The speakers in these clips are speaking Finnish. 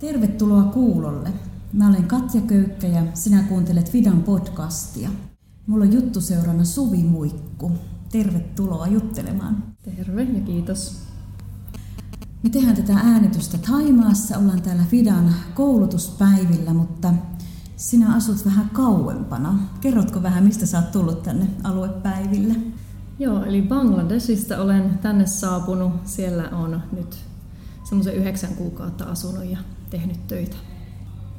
Tervetuloa kuulolle. Mä olen Katja Köykkä ja sinä kuuntelet Fidan podcastia. Mulla on juttu seurana Suvi Muikku. Tervetuloa juttelemaan. Terve ja kiitos. Me tehdään tätä äänitystä Taimaassa, ollaan täällä Fidan koulutuspäivillä, mutta sinä asut vähän kauempana. Kerrotko vähän, mistä sä oot tullut tänne aluepäiville? Joo, eli Bangladesista olen tänne saapunut. Siellä on nyt semmoisen yhdeksän kuukautta asunut ja tehnyt töitä.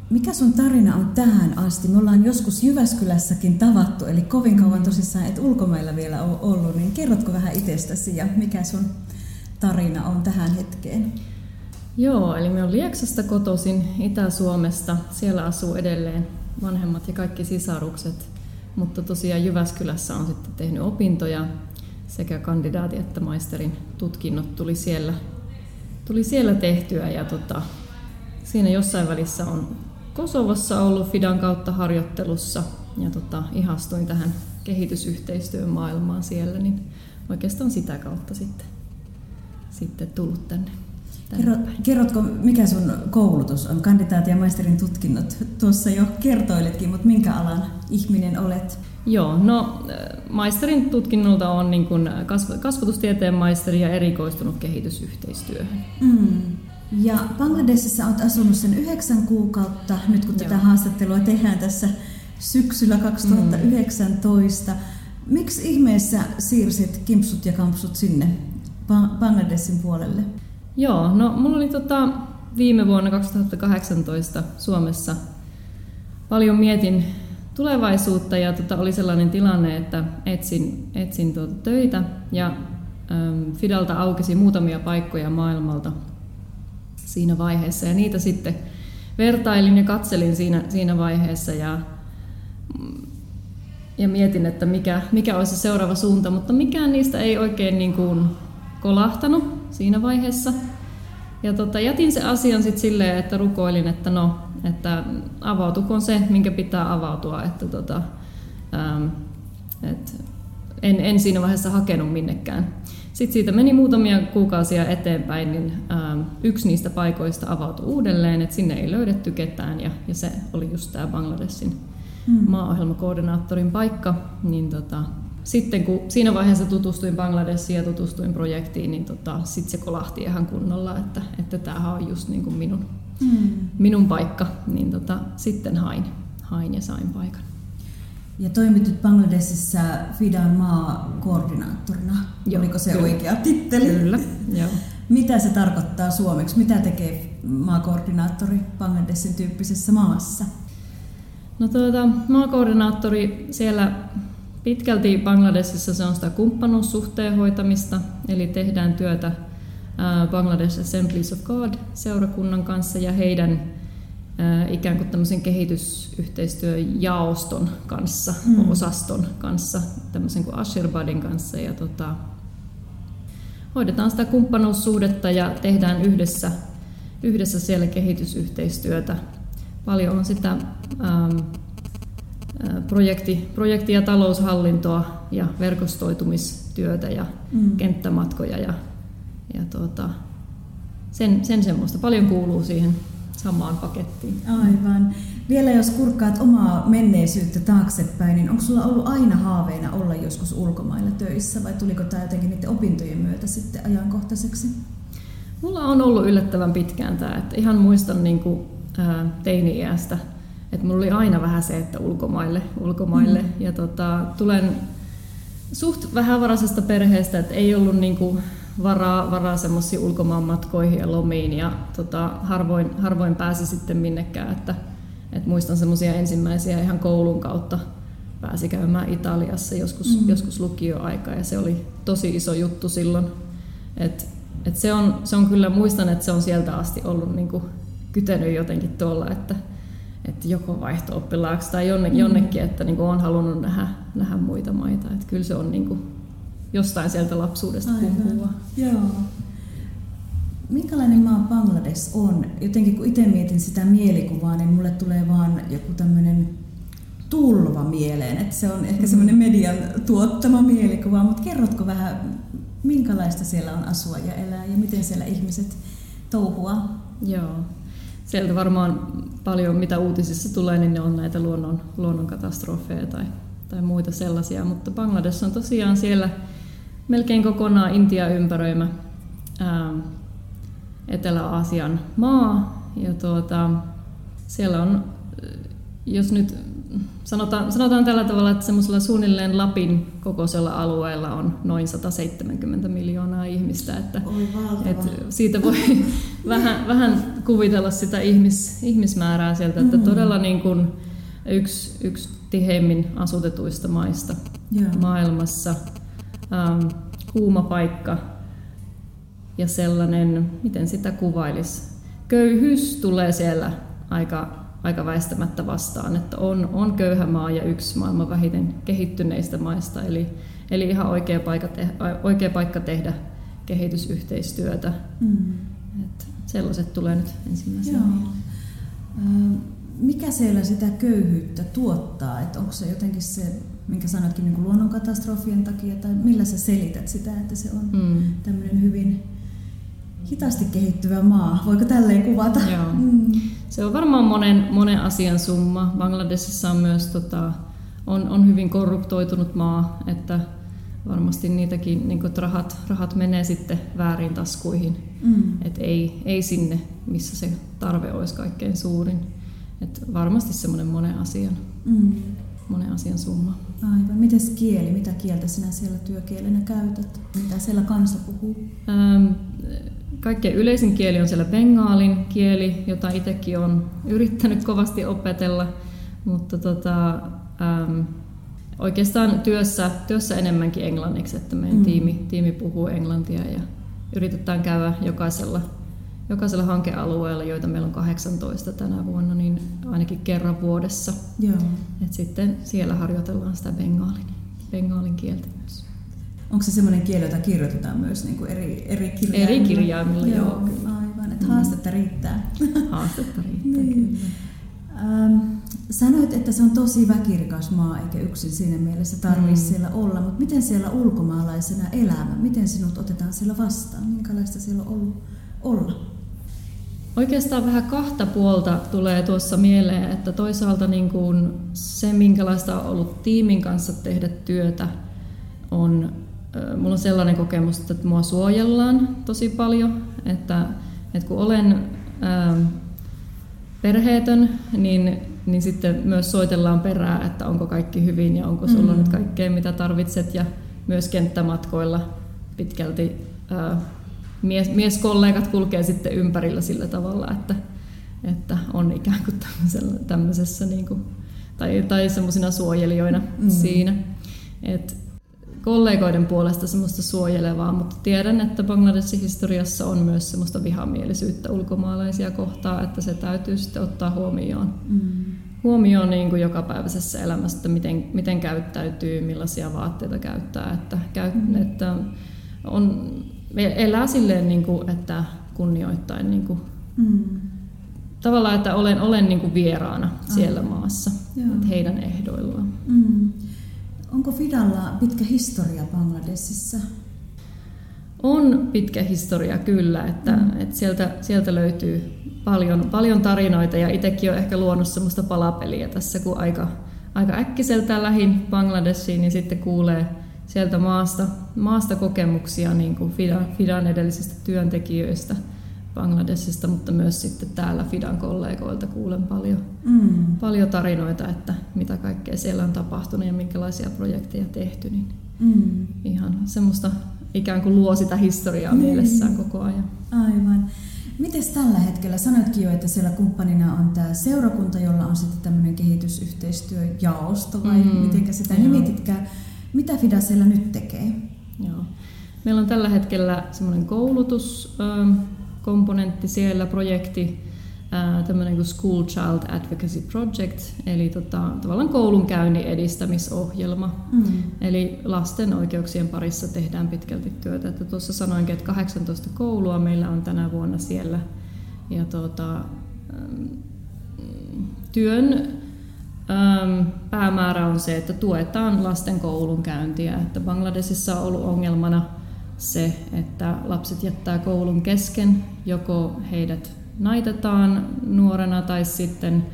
Mikä sun tarina on tähän asti? Me ollaan joskus Jyväskylässäkin tavattu, eli kovin kauan tosissaan et ulkomailla vielä ole ollut, niin kerrotko vähän itsestäsi ja mikä sun tarina on tähän hetkeen? Joo, eli me on Lieksasta kotoisin Itä-Suomesta. Siellä asuu edelleen vanhemmat ja kaikki sisarukset. Mutta tosiaan Jyväskylässä on sitten tehnyt opintoja sekä kandidaati että maisterin tutkinnot tuli siellä, tuli siellä tehtyä. Ja tota, siinä jossain välissä on Kosovossa ollut Fidan kautta harjoittelussa ja tota, ihastuin tähän kehitysyhteistyön maailmaan siellä, niin oikeastaan sitä kautta sitten, sitten tullut tänne. Kerro, kerrotko, mikä sun koulutus on? Kandidaatti ja maisterin tutkinnot. Tuossa jo kertoilitkin, mutta minkä alan ihminen olet? Joo, no maisterin tutkinnolta on niin kuin kasvatustieteen maisteri ja erikoistunut kehitysyhteistyöhön. Mm. Ja Bangladesissa olet asunut sen yhdeksän kuukautta, nyt kun Joo. tätä haastattelua tehdään tässä syksyllä 2019. Mm. Miksi ihmeessä siirsit kimpsut ja kampsut sinne Bangladesin puolelle? Joo, no mulla oli tota, viime vuonna 2018 Suomessa paljon mietin tulevaisuutta ja tota, oli sellainen tilanne, että etsin, etsin tuota töitä ja äm, Fidalta aukesi muutamia paikkoja maailmalta siinä vaiheessa ja niitä sitten vertailin ja katselin siinä, siinä vaiheessa ja, ja mietin, että mikä, mikä olisi se seuraava suunta, mutta mikään niistä ei oikein niin kuin kolahtanut siinä vaiheessa. Ja tota, jätin se asian sitten silleen, että rukoilin, että no, että avautukoon se, minkä pitää avautua. Että tota, ähm, et en, en siinä vaiheessa hakenut minnekään. Sitten siitä meni muutamia kuukausia eteenpäin, niin ähm, yksi niistä paikoista avautui uudelleen, että sinne ei löydetty ketään, ja, ja se oli just tämä Bangladesin hmm. maaohjelmakoordinaattorin paikka. Niin tota, sitten kun siinä vaiheessa tutustuin Bangladesiin ja tutustuin projektiin, niin tota, sitten se kolahti ihan kunnolla, että, että tämähän on just niin kuin minun, hmm. minun paikka. Niin tota, sitten hain, hain ja sain paikan. Ja toimitut Bangladesissa Fidan maakoordinaattorina. Joo, Oliko se kyllä. oikea titteli? Kyllä, joo. Mitä se tarkoittaa suomeksi? Mitä tekee maakoordinaattori Bangladesin tyyppisessä maassa? No tuota, maakoordinaattori siellä Pitkälti Bangladesissa se on sitä kumppanuussuhteen hoitamista, eli tehdään työtä Bangladesh Assemblies of God seurakunnan kanssa ja heidän ikään kuin tämmöisen kehitysyhteistyöjaoston kanssa, mm. osaston kanssa, tämmöisen kuin Ashirbadin kanssa. Ja tota, hoidetaan sitä kumppanuussuhdetta ja tehdään yhdessä, yhdessä siellä kehitysyhteistyötä. Paljon on sitä ähm, projekti, projekti- ja taloushallintoa ja verkostoitumistyötä ja mm. kenttämatkoja ja, ja tuota, sen, sen semmoista. Paljon kuuluu siihen samaan pakettiin. Aivan. Vielä jos kurkkaat omaa menneisyyttä taaksepäin, niin onko sulla ollut aina haaveena olla joskus ulkomailla töissä vai tuliko tämä jotenkin niiden opintojen myötä sitten ajankohtaiseksi? Mulla on ollut yllättävän pitkään tämä, että ihan muistan niin kuin, ää, teini-iästä että mulla oli aina vähän se, että ulkomaille, ulkomaille. Mm. Ja tota, tulen suht vähävaraisesta perheestä, että ei ollut niinku varaa, varaa semmoisiin ulkomaanmatkoihin ja lomiin ja tota, harvoin, harvoin pääsi sitten minnekään. Että, et muistan semmoisia ensimmäisiä ihan koulun kautta pääsi käymään Italiassa joskus, mm. joskus lukioaika ja se oli tosi iso juttu silloin. Et, et se, on, se on kyllä, muistan, että se on sieltä asti ollut niinku kytenyt jotenkin tuolla, että, että joko vaihto-oppilaaksi tai jonnekin, mm. jonnekin että niin on halunnut nähdä, nähdä muita maita. Että kyllä se on niin kuin jostain sieltä lapsuudesta kumpuaa. Joo. Minkälainen maa Bangladesh on? Jotenkin kun itse mietin sitä mielikuvaa, niin mulle tulee vaan joku tämmöinen tulva mieleen. Että se on ehkä mm. semmoinen median tuottama mielikuva, mutta kerrotko vähän, minkälaista siellä on asua ja elää ja miten siellä ihmiset touhua? Joo. sieltä varmaan paljon, mitä uutisissa tulee, niin ne on näitä luonnon, luonnonkatastrofeja tai, tai muita sellaisia. Mutta Bangladesh on tosiaan siellä melkein kokonaan Intia ympäröimä ää, Etelä-Aasian maa. Ja tuota, siellä on, jos nyt sanotaan, sanotaan tällä tavalla, että semmoisella suunnilleen Lapin kokoisella alueella on noin 170 miljoonaa ihmistä. Että, että siitä voi vähän, vähän kuvitella sitä ihmis, ihmismäärää sieltä, että mm. todella niin kuin yksi, yksi tiheimmin asutetuista maista yeah. maailmassa. Ähm, kuuma paikka ja sellainen, miten sitä kuvailisi, köyhyys tulee siellä aika aika väistämättä vastaan, että on, on köyhä maa ja yksi maailman vähiten kehittyneistä maista, eli, eli ihan oikea paikka, te, oikea paikka tehdä kehitysyhteistyötä. Mm. Et sellaiset tulee nyt ensimmäisenä. Mikä siellä sitä köyhyyttä tuottaa? Et onko se jotenkin se, minkä sanoitkin niin luonnonkatastrofien takia, tai millä sä selität sitä, että se on mm. tämmöinen hyvin hitaasti kehittyvä maa. Voiko tälleen kuvata? Joo. Mm. Se on varmaan monen, monen asian summa. Bangladesissa on myös tota, on, on hyvin korruptoitunut maa, että varmasti niitäkin niin kuin, rahat, rahat menee sitten väärin taskuihin. Mm. Et ei, ei sinne, missä se tarve olisi kaikkein suurin. Et varmasti semmoinen monen asian, mm. monen asian summa. Aivan. Mites kieli? Mitä kieltä sinä siellä työkielenä käytät? Mitä siellä kansa puhuu? Ähm, kaikkein yleisin kieli on siellä bengaalin kieli, jota itsekin on yrittänyt kovasti opetella, mutta tota, ähm, oikeastaan työssä, työssä enemmänkin englanniksi, että meidän mm. tiimi, tiimi puhuu englantia ja yritetään käydä jokaisella, jokaisella hankealueella, joita meillä on 18 tänä vuonna, niin ainakin kerran vuodessa. Joo. Et sitten siellä harjoitellaan sitä bengaalin, bengaalin kieltä myös. Onko se semmoinen kieli, jota kirjoitetaan myös niin kuin eri, eri kirjaimilla? Eri kirjaimilla, joo. joo kyllä. Aivan, että mm. haastetta riittää. Haastetta riittää, niin. kyllä. Ähm, sanoit, että se on tosi väkirikas maa, eikä yksin siinä mielessä tarvitse mm. siellä olla, mutta miten siellä ulkomaalaisena elämä, miten sinut otetaan siellä vastaan? Minkälaista siellä on ollut olla? Oikeastaan vähän kahta puolta tulee tuossa mieleen, että toisaalta niin kuin se, minkälaista on ollut tiimin kanssa tehdä työtä, on mulla on sellainen kokemus, että mua suojellaan tosi paljon, että, että kun olen ää, perheetön, niin, niin sitten myös soitellaan perää, että onko kaikki hyvin ja onko sulla mm. nyt kaikkea mitä tarvitset ja myös kenttämatkoilla pitkälti ää, mies, mieskollegat kulkee sitten ympärillä sillä tavalla, että, että on ikään kuin tämmöisessä niin kuin, tai, tai semmoisina suojelijoina mm. siinä. Et, kollegoiden puolesta semmoista suojelevaa, mutta tiedän, että Bangladesin historiassa on myös semmoista vihamielisyyttä ulkomaalaisia kohtaan, että se täytyy sitten ottaa huomioon. Mm. Huomioon niin kuin jokapäiväisessä elämässä, että miten, miten käyttäytyy, millaisia vaatteita käyttää, että, käy, mm. että on, elää silleen, niin kuin, että kunnioittain niin kuin, mm. tavallaan, että olen, olen niin kuin vieraana siellä Aivan. maassa, että heidän ehdoillaan. Mm. Onko Fidalla pitkä historia Bangladesissa? On pitkä historia kyllä, että, mm. että sieltä, sieltä löytyy paljon, paljon tarinoita ja itsekin olen ehkä luonut semmoista palapeliä tässä, kun aika, aika äkkiseltä lähin Bangladesiin, niin sitten kuulee sieltä maasta, maasta kokemuksia niin kuin Fidan, Fidan edellisistä työntekijöistä – Bangladesista, mutta myös sitten täällä Fidan kollegoilta kuulen paljon, mm. paljon tarinoita, että mitä kaikkea siellä on tapahtunut ja minkälaisia projekteja tehty. Niin mm. Ihan semmoista ikään kuin luo sitä historiaa mm. mielessään koko ajan. Aivan. Miten tällä hetkellä, sanoitkin jo, että siellä kumppanina on tämä seurakunta, jolla on sitten tämmöinen kehitysyhteistyöjaosto vai mm. miten sitä nimititkään. Mitä FIDA siellä nyt tekee? Joo. Meillä on tällä hetkellä semmoinen koulutus, komponentti siellä, projekti, tämmöinen kuin School Child Advocacy Project, eli tota, tavallaan koulunkäynnin edistämisohjelma. Mm. Eli lasten oikeuksien parissa tehdään pitkälti työtä. Että tuossa sanoinkin, että 18 koulua meillä on tänä vuonna siellä. Ja tota, työn päämäärä on se, että tuetaan lasten koulunkäyntiä. Että Bangladesissa on ollut ongelmana se, että lapset jättää koulun kesken, joko heidät naitetaan nuorena tai sitten,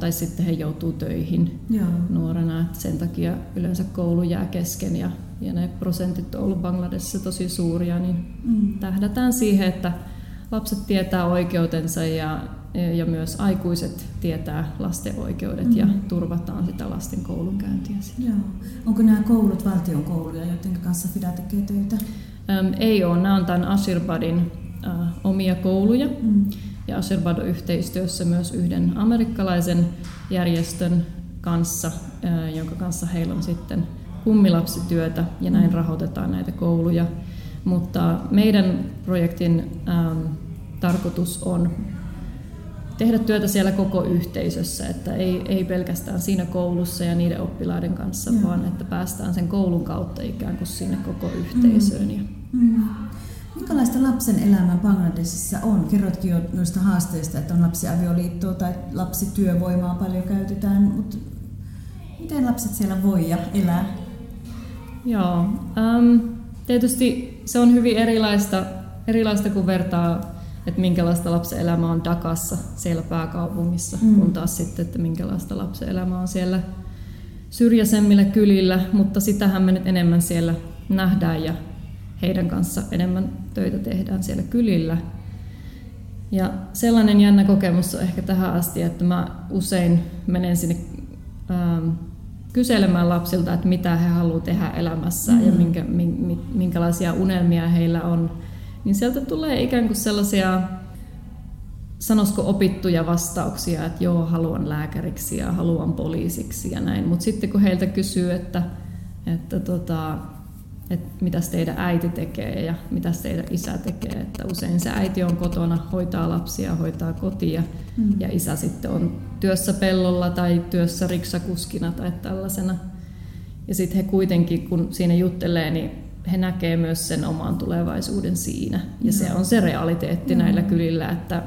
tai sitten he joutuu töihin Joo. nuorena. Et sen takia yleensä koulu jää kesken ja, ja ne prosentit on ollut Bangladesissa tosi suuria, niin mm. tähdätään siihen, että lapset tietää oikeutensa ja, ja myös aikuiset tietää lasten oikeudet mm. ja turvataan sitä lasten koulunkäyntiä. Joo. Onko nämä koulut valtion kouluja, joiden kanssa FIDA tekee töitä? Ähm, ei ole. Nämä on tämän Ashirbadin äh, omia kouluja. Mm. Ja Ashirbad on yhteistyössä myös yhden amerikkalaisen järjestön kanssa, äh, jonka kanssa heillä on sitten kummilapsityötä ja näin mm. rahoitetaan näitä kouluja. Mutta meidän projektin ähm, tarkoitus on tehdä työtä siellä koko yhteisössä, että ei, ei pelkästään siinä koulussa ja niiden oppilaiden kanssa, mm. vaan että päästään sen koulun kautta ikään kuin sinne koko yhteisöön. Mm. Mm. Minkälaista lapsen elämä Bangladesissa on? Kerrotkin jo noista haasteista, että on lapsiavioliittoa tai lapsityövoimaa paljon käytetään, mutta miten lapset siellä voi ja elää? Joo, um, tietysti se on hyvin erilaista, erilaista kun vertaa että minkälaista lapsen elämä on Dakassa siellä pääkaupungissa, mm. kun taas sitten, että minkälaista lapsen elämä on siellä syrjäisemmillä kylillä, mutta sitähän me nyt enemmän siellä nähdään ja heidän kanssa enemmän töitä tehdään siellä kylillä. Ja sellainen jännä kokemus on ehkä tähän asti, että mä usein menen sinne ähm, kyselemään lapsilta, että mitä he haluavat tehdä elämässään mm-hmm. ja minkä, minkälaisia unelmia heillä on niin sieltä tulee ikään kuin sellaisia, sanoisiko opittuja vastauksia, että joo, haluan lääkäriksi ja haluan poliisiksi ja näin. Mutta sitten kun heiltä kysyy, että, että tota, että mitä teidän äiti tekee ja mitä teidän isä tekee. Että usein se äiti on kotona, hoitaa lapsia, hoitaa kotia mm. ja isä sitten on työssä pellolla tai työssä riksakuskina tai tällaisena. Ja sitten he kuitenkin, kun siinä juttelee, niin he näkee myös sen oman tulevaisuuden siinä. Ja se on se realiteetti mm. näillä kylillä, että,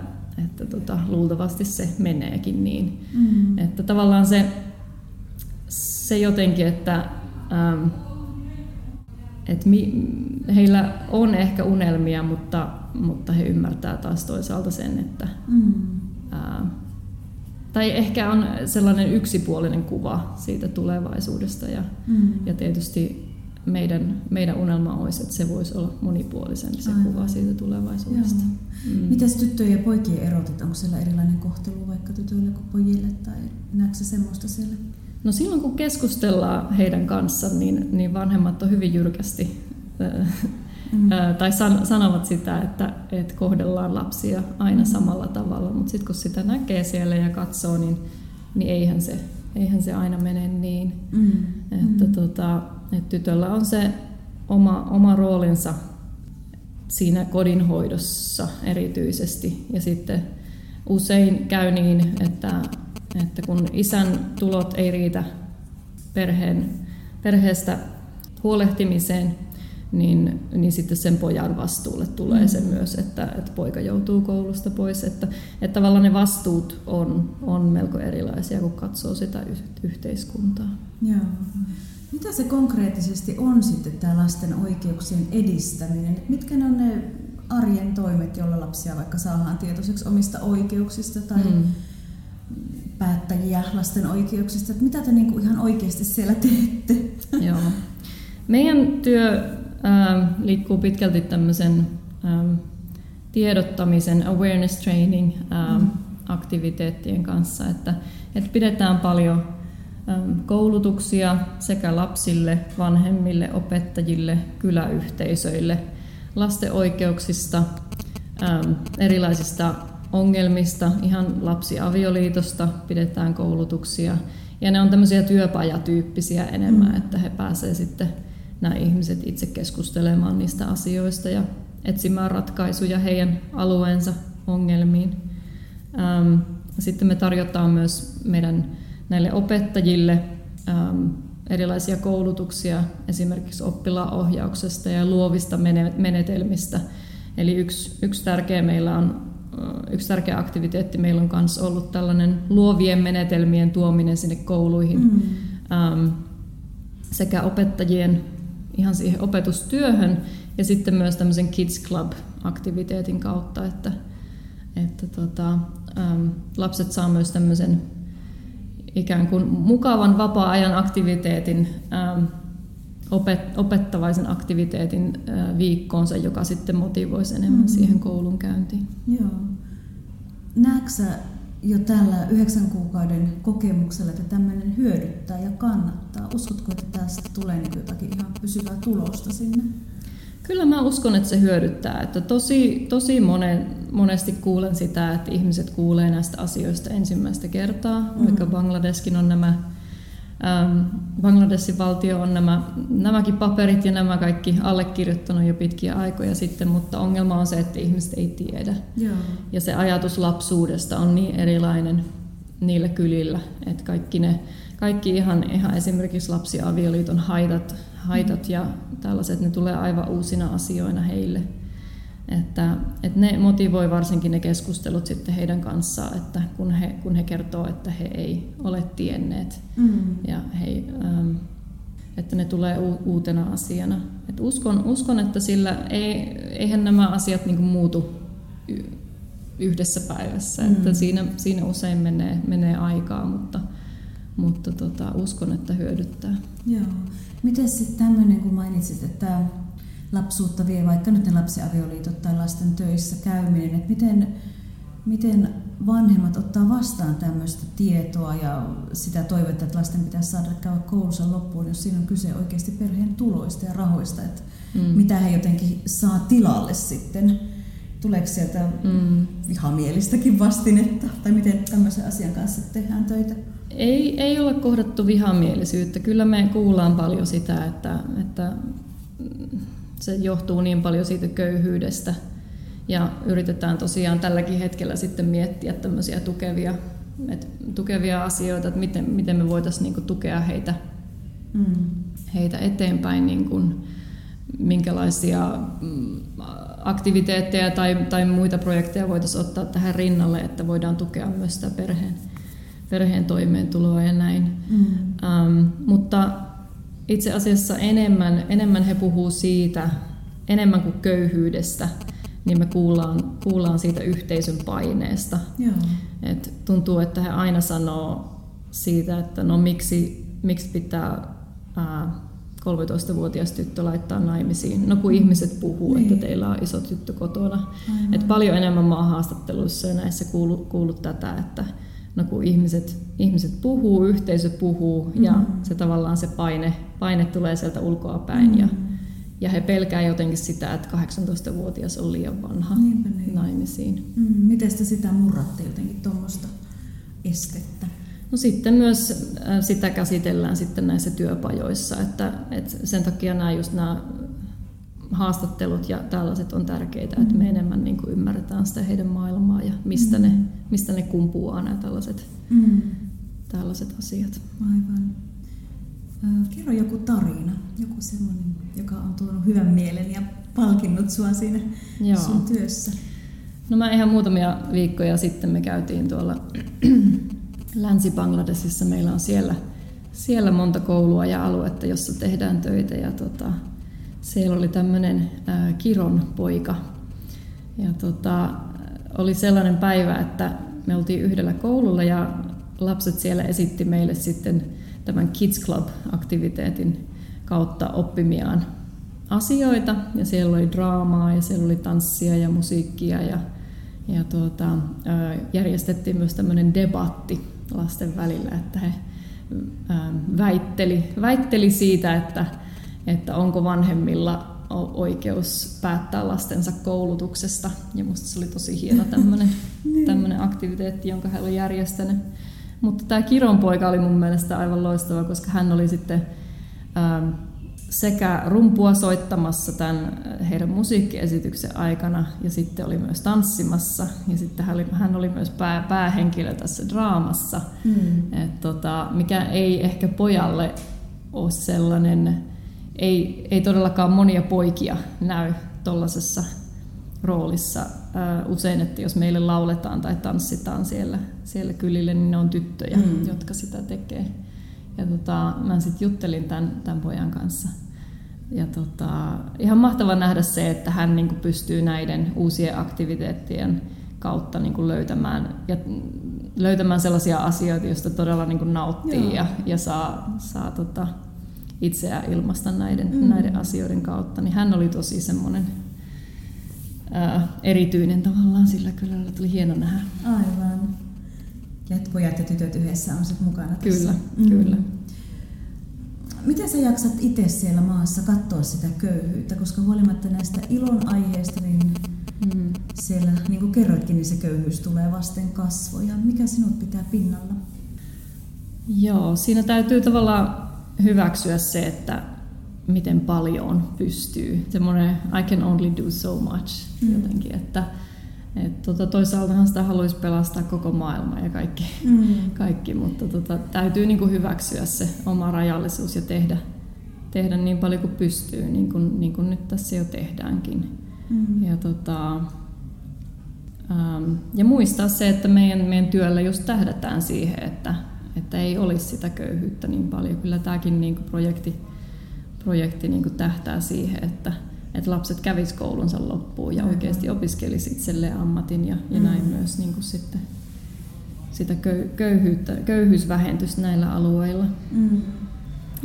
että tota, luultavasti se meneekin niin. Mm. Että tavallaan se, se jotenkin, että, ähm, että mi, heillä on ehkä unelmia, mutta, mutta he ymmärtää taas toisaalta sen, että mm. äh, tai ehkä on sellainen yksipuolinen kuva siitä tulevaisuudesta ja, mm. ja tietysti meidän, meidän unelma olisi, että se voisi olla monipuolisempi se Aivan. kuva siitä tulevaisuudesta. Mm. Mitäs tyttöjen ja poikien erotit? Onko siellä erilainen kohtelu vaikka tytöille kuin pojille tai näetkö semmoista siellä? No silloin kun keskustellaan heidän kanssa, niin, niin vanhemmat on hyvin jyrkästi mm. tai san, sanovat sitä, että, että kohdellaan lapsia aina mm. samalla tavalla, mutta sitten kun sitä näkee siellä ja katsoo, niin, niin eihän, se, eihän se aina mene niin. Mm. Että mm. Tota, et tytöllä on se oma, oma roolinsa siinä kodinhoidossa erityisesti. Ja sitten usein käy niin, että, että kun isän tulot ei riitä perheen, perheestä huolehtimiseen, niin, niin sitten sen pojan vastuulle tulee mm. se myös, että, että poika joutuu koulusta pois. Että, että tavallaan ne vastuut on, on melko erilaisia, kun katsoo sitä yhteiskuntaa. Joo. Mitä se konkreettisesti on sitten tämä lasten oikeuksien edistäminen? Mitkä ne on ne arjen toimet, joilla lapsia vaikka saadaan tietoiseksi omista oikeuksista tai mm. päättäjiä lasten oikeuksista? Mitä te niinku ihan oikeasti siellä teette? Joo. Meidän työ äh, liikkuu pitkälti tämmöisen äh, tiedottamisen, awareness training äh, mm. aktiviteettien kanssa, että, että pidetään paljon koulutuksia sekä lapsille, vanhemmille, opettajille, kyläyhteisöille lasten oikeuksista, erilaisista ongelmista, ihan lapsiavioliitosta pidetään koulutuksia. Ja ne on tämmöisiä työpajatyyppisiä enemmän, mm. että he pääsevät sitten nämä ihmiset itse keskustelemaan niistä asioista ja etsimään ratkaisuja heidän alueensa ongelmiin. Sitten me tarjotaan myös meidän näille opettajille ähm, erilaisia koulutuksia esimerkiksi oppilaanohjauksesta ja luovista menetelmistä. Eli yksi, yksi tärkeä meillä on äh, yksi tärkeä aktiviteetti meillä on myös ollut tällainen luovien menetelmien tuominen sinne kouluihin mm. ähm, sekä opettajien ihan siihen opetustyöhön ja sitten myös tämmöisen Kids Club-aktiviteetin kautta, että, että tota, äm, lapset saa myös tämmöisen ikään kuin mukavan vapaa-ajan aktiviteetin, opet, opettavaisen aktiviteetin ä, viikkoonsa, joka sitten motivoisi enemmän mm. siihen koulun käyntiin. Joo. Näetkö jo tällä yhdeksän kuukauden kokemuksella, että tämmöinen hyödyttää ja kannattaa? Uskotko, että tästä tulee jotakin ihan pysyvää tulosta sinne? Kyllä mä uskon, että se hyödyttää. Että tosi tosi monen, monesti kuulen sitä, että ihmiset kuulee näistä asioista ensimmäistä kertaa, mm-hmm. vaikka Bangladeskin on nämä ähm, Bangladesin valtio on nämä, nämäkin paperit ja nämä kaikki allekirjoittanut jo pitkiä aikoja sitten, mutta ongelma on se, että ihmiset ei tiedä. Joo. Ja se ajatus lapsuudesta on niin erilainen niillä kylillä, että kaikki, ne, kaikki ihan, ihan esimerkiksi lapsiavioliiton haitat, haitat ja tällaiset, ne tulee aivan uusina asioina heille. Että, että ne motivoi varsinkin ne keskustelut sitten heidän kanssaan, että kun he, kun he kertoo, että he ei ole tienneet mm. ja he, ähm, että ne tulee uutena asiana. Et uskon, uskon, että sillä ei, eihän nämä asiat niin muutu yhdessä päivässä, mm. että siinä, siinä usein menee, menee aikaa, mutta, mutta tota, uskon, että hyödyttää. Joo. Miten sitten tämmöinen, kun mainitsit, että lapsuutta vie vaikka nyt ne lapsiavioliitot tai lasten töissä käyminen, että miten, miten vanhemmat ottaa vastaan tämmöistä tietoa ja sitä toivetta, että lasten pitäisi saada käydä koulussa loppuun, jos siinä on kyse oikeasti perheen tuloista ja rahoista, että mm. mitä he jotenkin saa tilalle sitten. Tuleeko sieltä mm. vihamielistäkin vastinetta, tai miten tämmöisen asian kanssa tehdään töitä? Ei, ei ole kohdattu vihamielisyyttä. Kyllä me kuullaan paljon sitä, että, että se johtuu niin paljon siitä köyhyydestä. Ja yritetään tosiaan tälläkin hetkellä sitten miettiä tämmöisiä tukevia, et, tukevia asioita, että miten, miten me voitaisiin niinku tukea heitä, mm. heitä eteenpäin, niinku, minkälaisia mm, aktiviteetteja tai, tai muita projekteja voitaisiin ottaa tähän rinnalle, että voidaan tukea myös sitä perheen, perheen toimeentuloa ja näin. Mm. Um, mutta itse asiassa enemmän, enemmän he puhuu siitä, enemmän kuin köyhyydestä, niin me kuullaan, kuullaan siitä yhteisön paineesta. Joo. Et tuntuu, että he aina sanoo siitä, että no miksi, miksi pitää ää, 13-vuotias tyttö laittaa naimisiin. No kun ihmiset puhuu, niin. että teillä on iso tyttö kotona. Et paljon enemmän maahaastatteluissa ja näissä kuullut, kuullut tätä, että no kun ihmiset, ihmiset puhuu, yhteisö puhuu mm. ja se tavallaan se paine, paine tulee sieltä ulkoa päin. Mm. Ja, ja he pelkää jotenkin sitä, että 18-vuotias on liian vanha niin. naimisiin. Mm. Miten sitä murratte jotenkin tuommoista estettä? No sitten myös äh, sitä käsitellään sitten näissä työpajoissa, että, että sen takia nämä just nämä haastattelut ja tällaiset on tärkeitä, mm. että me mm. enemmän niin kuin ymmärretään sitä heidän maailmaa ja mistä, mm. ne, mistä ne kumpuaa nämä tällaiset, mm. tällaiset asiat. Aivan. Kerro joku tarina, joku sellainen, joka on tuonut hyvän mielen ja palkinnut sinua siinä Joo. sun työssä. No mä ihan muutamia viikkoja sitten me käytiin tuolla Länsi-Bangladesissa. Meillä on siellä, siellä monta koulua ja aluetta, jossa tehdään töitä ja tota, siellä oli tämmöinen Kiron poika. Ja tota, oli sellainen päivä, että me oltiin yhdellä koululla ja lapset siellä esitti meille sitten tämän Kids Club-aktiviteetin kautta oppimiaan asioita. Ja siellä oli draamaa ja siellä oli tanssia ja musiikkia ja, ja tuota, järjestettiin myös tämmöinen debatti lasten välillä, että he väitteli, väitteli siitä, että että onko vanhemmilla oikeus päättää lastensa koulutuksesta. Ja musta se oli tosi hieno tämmöinen niin. aktiviteetti, jonka hän oli järjestänyt. Mutta tämä Kiron poika oli mun mielestä aivan loistava, koska hän oli sitten ähm, sekä rumpua soittamassa tämän heidän musiikkiesityksen aikana ja sitten oli myös tanssimassa ja sitten hän oli, hän oli myös pää, päähenkilö tässä draamassa, mm. Et tota, mikä ei ehkä pojalle ole sellainen ei, ei todellakaan monia poikia näy tuollaisessa roolissa. usein, että jos meille lauletaan tai tanssitaan siellä, siellä kylille, niin ne on tyttöjä, mm. jotka sitä tekee. Ja tota, mä sitten juttelin tämän, tämän pojan kanssa. Ja tota, ihan mahtava nähdä se, että hän niin pystyy näiden uusien aktiviteettien kautta niin kuin löytämään, ja löytämään sellaisia asioita, joista todella niin kuin nauttii Joo. ja, ja saa, saa tota, itseään ilmasta näiden, mm. näiden asioiden kautta. Niin hän oli tosi semmoinen ää, erityinen tavallaan, sillä kyllä tuli hieno nähdä. Aivan. Ja pojat ja tytöt yhdessä on sitten mukana tässä. Kyllä, mm. kyllä. Miten sä jaksat itse siellä maassa katsoa sitä köyhyyttä, koska huolimatta näistä ilon aiheista, niin mm. siellä, niin kuin kerroitkin, niin se köyhyys tulee vasten kasvoja. Mikä sinut pitää pinnalla? Joo, siinä täytyy tavallaan hyväksyä se, että miten paljon pystyy. Semmoinen I can only do so much mm. jotenkin, että et tota, toisaaltahan sitä haluaisi pelastaa koko maailma ja kaikki, mm. kaikki mutta tota, täytyy niinku hyväksyä se oma rajallisuus ja tehdä, tehdä niin paljon kuin pystyy, niin kuin, niin kuin nyt tässä jo tehdäänkin. Mm. Ja, tota, ähm, ja muistaa se, että meidän, meidän työllä just tähdätään siihen, että, että ei olisi sitä köyhyyttä niin paljon. Kyllä tämäkin niin kuin projekti, projekti niin kuin tähtää siihen, että, että lapset kävis koulunsa loppuun ja oikeasti opiskelisi itselleen ammatin ja, ja näin mm. myös niin kuin sitten sitä köyhyyttä, köyhyysvähentystä näillä alueilla. Mm.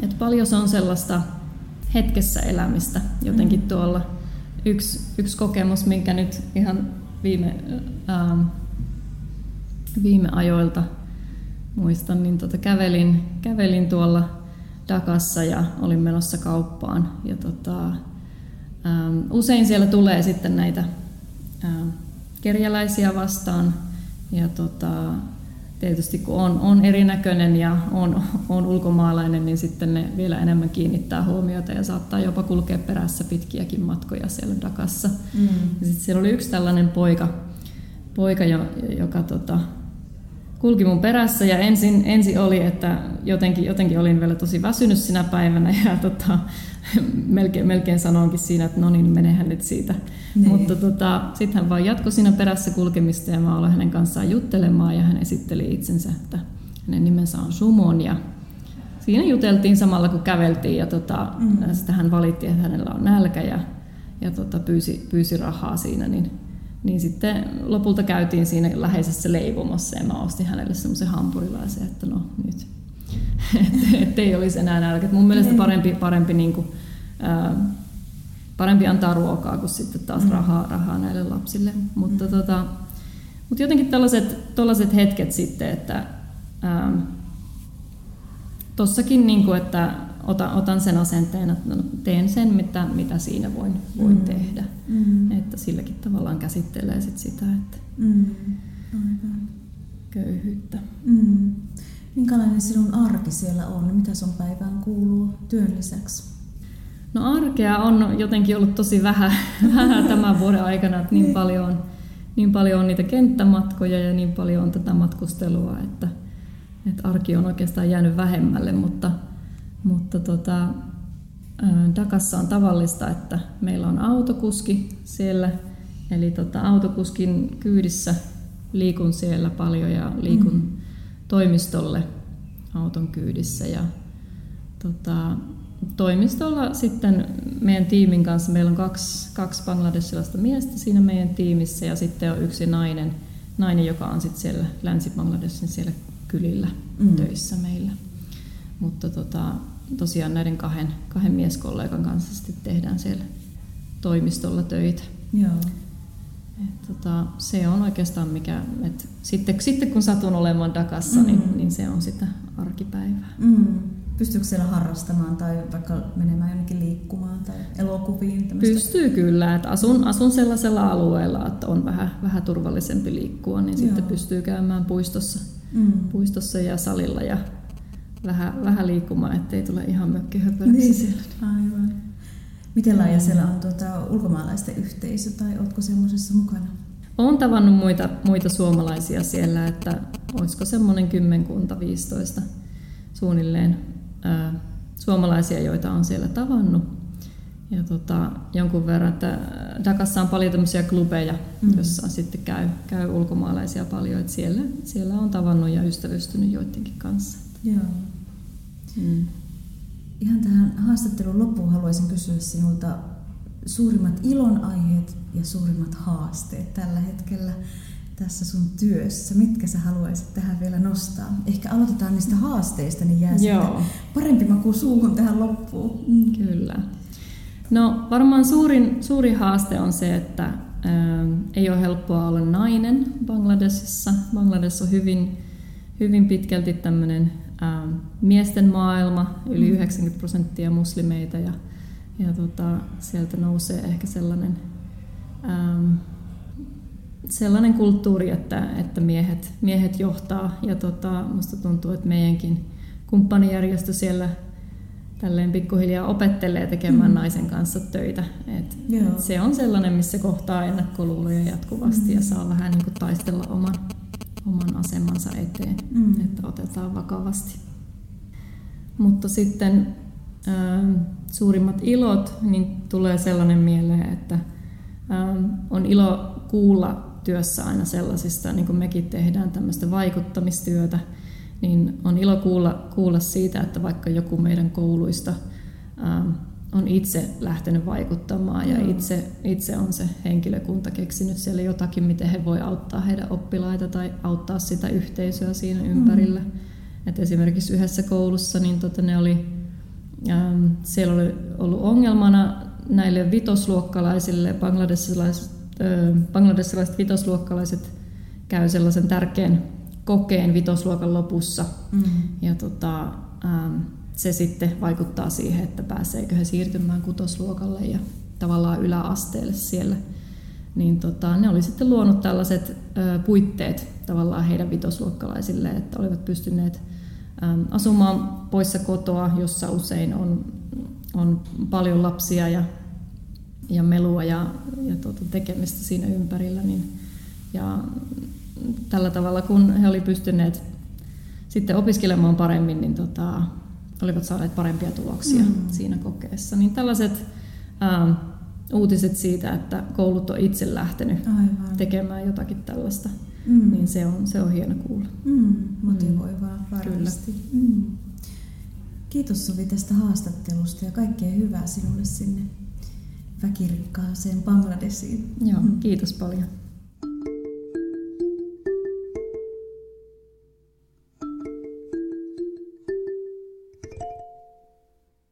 Et paljon se on sellaista hetkessä elämistä jotenkin mm. tuolla. Yksi, yksi kokemus, minkä nyt ihan viime, ähm, viime ajoilta muistan, niin tota kävelin, kävelin tuolla Dakassa ja olin menossa kauppaan. Ja tota, ähm, usein siellä tulee sitten näitä ähm, kerjäläisiä vastaan. Ja tota, tietysti kun on, on erinäköinen ja on, on ulkomaalainen, niin sitten ne vielä enemmän kiinnittää huomiota ja saattaa jopa kulkea perässä pitkiäkin matkoja siellä Dakassa. Mm. Ja sitten siellä oli yksi tällainen poika, poika joka tota, kulki mun perässä ja ensin, ensin oli, että jotenkin, jotenkin olin vielä tosi väsynyt sinä päivänä ja tota, melkein, melkein sanoinkin siinä, että no niin, menehän nyt siitä. Niin. Mutta tota, sitten hän vaan jatkoi siinä perässä kulkemista ja mä aloin hänen kanssaan juttelemaan ja hän esitteli itsensä, että hänen nimensä on Sumon ja siinä juteltiin samalla kun käveltiin ja tota, mm. sitten hän valitti, että hänellä on nälkä ja, ja tota, pyysi, pyysi rahaa siinä, niin niin sitten lopulta käytiin siinä läheisessä leivomossa ja mä ostin hänelle semmoisen hampurilaisen, että no nyt, että ei olisi enää nälkä. Mun mielestä niin. parempi, parempi, niin kuin, ää, parempi antaa ruokaa kuin sitten taas mm. rahaa, rahaa näille lapsille. Mutta, mm. tota, mutta jotenkin tällaiset, tällaiset hetket sitten, että tossakin, niin kuin, että otan, otan sen asenteen, että no, teen sen, mitä, mitä siinä voin, voin mm. tehdä. Mm. Että silläkin tavallaan käsittelee sit sitä, että mm. köyhyyttä. Mm. Minkälainen sinun arki siellä on? Mitä sun päivään kuuluu työn lisäksi? No arkea on jotenkin ollut tosi vähän, vähän tämän vuoden aikana, että niin, niin paljon, niin paljon on niitä kenttämatkoja ja niin paljon on tätä matkustelua, että, että arki on oikeastaan jäänyt vähemmälle, mutta, mutta tota, Dakassa on tavallista, että meillä on autokuski siellä, eli tota, autokuskin kyydissä liikun siellä paljon ja liikun mm. toimistolle auton kyydissä. Ja, tota, toimistolla sitten meidän tiimin kanssa, meillä on kaksi, kaksi bangladesilaista miestä siinä meidän tiimissä ja sitten on yksi nainen, nainen joka on sitten siellä Länsi-Bangladesin siellä kylillä mm. töissä meillä. Mutta tota, tosiaan näiden kahden, kahden mieskollegan kanssa sitten tehdään siellä toimistolla töitä. Joo. Et tota, se on oikeastaan mikä, et sitten, sitten kun satun olemaan Dakassa, niin, mm. niin, niin se on sitä arkipäivää. Mm. Pystyykö siellä harrastamaan tai vaikka menemään jonnekin liikkumaan tai elokuviin? Tämmöistä? Pystyy kyllä. Että asun, asun sellaisella alueella, että on vähän, vähän turvallisempi liikkua, niin Joo. sitten pystyy käymään puistossa, mm. puistossa ja salilla ja vähän, vähän liikkumaan, ettei tule ihan mökkihöpöräksi niin. siellä. Aivan. Miten laaja siellä on tuota, ulkomaalaisten yhteisö tai oletko semmoisessa mukana? Olen tavannut muita, muita suomalaisia siellä, että olisiko semmoinen kymmenkunta, 15 suunnilleen ää, suomalaisia, joita on siellä tavannut. Ja tota, jonkun verran, että Dakassa on paljon tämmöisiä klubeja, mm. joissa sitten käy, käy ulkomaalaisia paljon, että siellä, siellä on tavannut ja ystävystynyt joidenkin kanssa. Joo. Mm. Ihan tähän haastattelun loppuun haluaisin kysyä sinulta suurimmat ilonaiheet ja suurimmat haasteet tällä hetkellä tässä sun työssä? Mitkä sä haluaisit tähän vielä nostaa? Ehkä aloitetaan niistä haasteista, niin jää Joo. sitten parempi maku suuhun tähän loppuun. Mm. Kyllä. No varmaan suurin, suurin haaste on se, että ää, ei ole helppoa olla nainen Bangladesissa. Bangladesh on hyvin, hyvin pitkälti tämmöinen miesten maailma, yli 90 mm. prosenttia muslimeita ja, ja tota, sieltä nousee ehkä sellainen ää, sellainen kulttuuri, että, että miehet, miehet johtaa ja tota, musta tuntuu, että meidänkin kumppanijärjestö siellä tälleen pikkuhiljaa opettelee tekemään mm. naisen kanssa töitä. Et, et se on sellainen, missä kohtaa ennakkoluuloja jatkuvasti mm. ja saa vähän niin kuin taistella oman, oman asemansa eteen, mm. että otetaan vakavasti. Mutta sitten äh, suurimmat ilot, niin tulee sellainen mieleen, että äh, on ilo kuulla työssä aina sellaisista, niin kuin mekin tehdään tämmöistä vaikuttamistyötä, niin on ilo kuulla, kuulla siitä, että vaikka joku meidän kouluista ähm, on itse lähtenyt vaikuttamaan ja itse, itse on se henkilökunta keksinyt siellä jotakin, miten he voi auttaa heidän oppilaita tai auttaa sitä yhteisöä siinä ympärillä. Mm. Et esimerkiksi yhdessä koulussa niin tota, ne oli, ähm, siellä oli ollut ongelmana näille vitosluokkalaisille bangladesilaiset bangladesilaiset vitosluokkalaiset käy sellaisen tärkeän kokeen vitosluokan lopussa. Mm. Ja tota, se sitten vaikuttaa siihen, että pääseekö he siirtymään kutosluokalle ja tavallaan yläasteelle siellä. Niin tota, ne oli sitten luonut tällaiset ö, puitteet tavallaan heidän vitosluokkalaisille, että olivat pystyneet ö, asumaan poissa kotoa, jossa usein on, on paljon lapsia ja ja melua ja, ja tuota, tekemistä siinä ympärillä. Niin, ja tällä tavalla, kun he olivat pystyneet sitten opiskelemaan paremmin, niin tota, olivat saaneet parempia tuloksia mm. siinä kokeessa. Niin tällaiset ää, uutiset siitä, että koulut on itse lähtenyt Aivan. tekemään jotakin tällaista, mm. niin se on, se on hieno kuulla. Mm. Motivoivaa mm. varmasti. Mm. Kiitos Sovi tästä haastattelusta ja kaikkea hyvää sinulle sinne väkirikkaaseen Bangladesiin. Joo, kiitos paljon.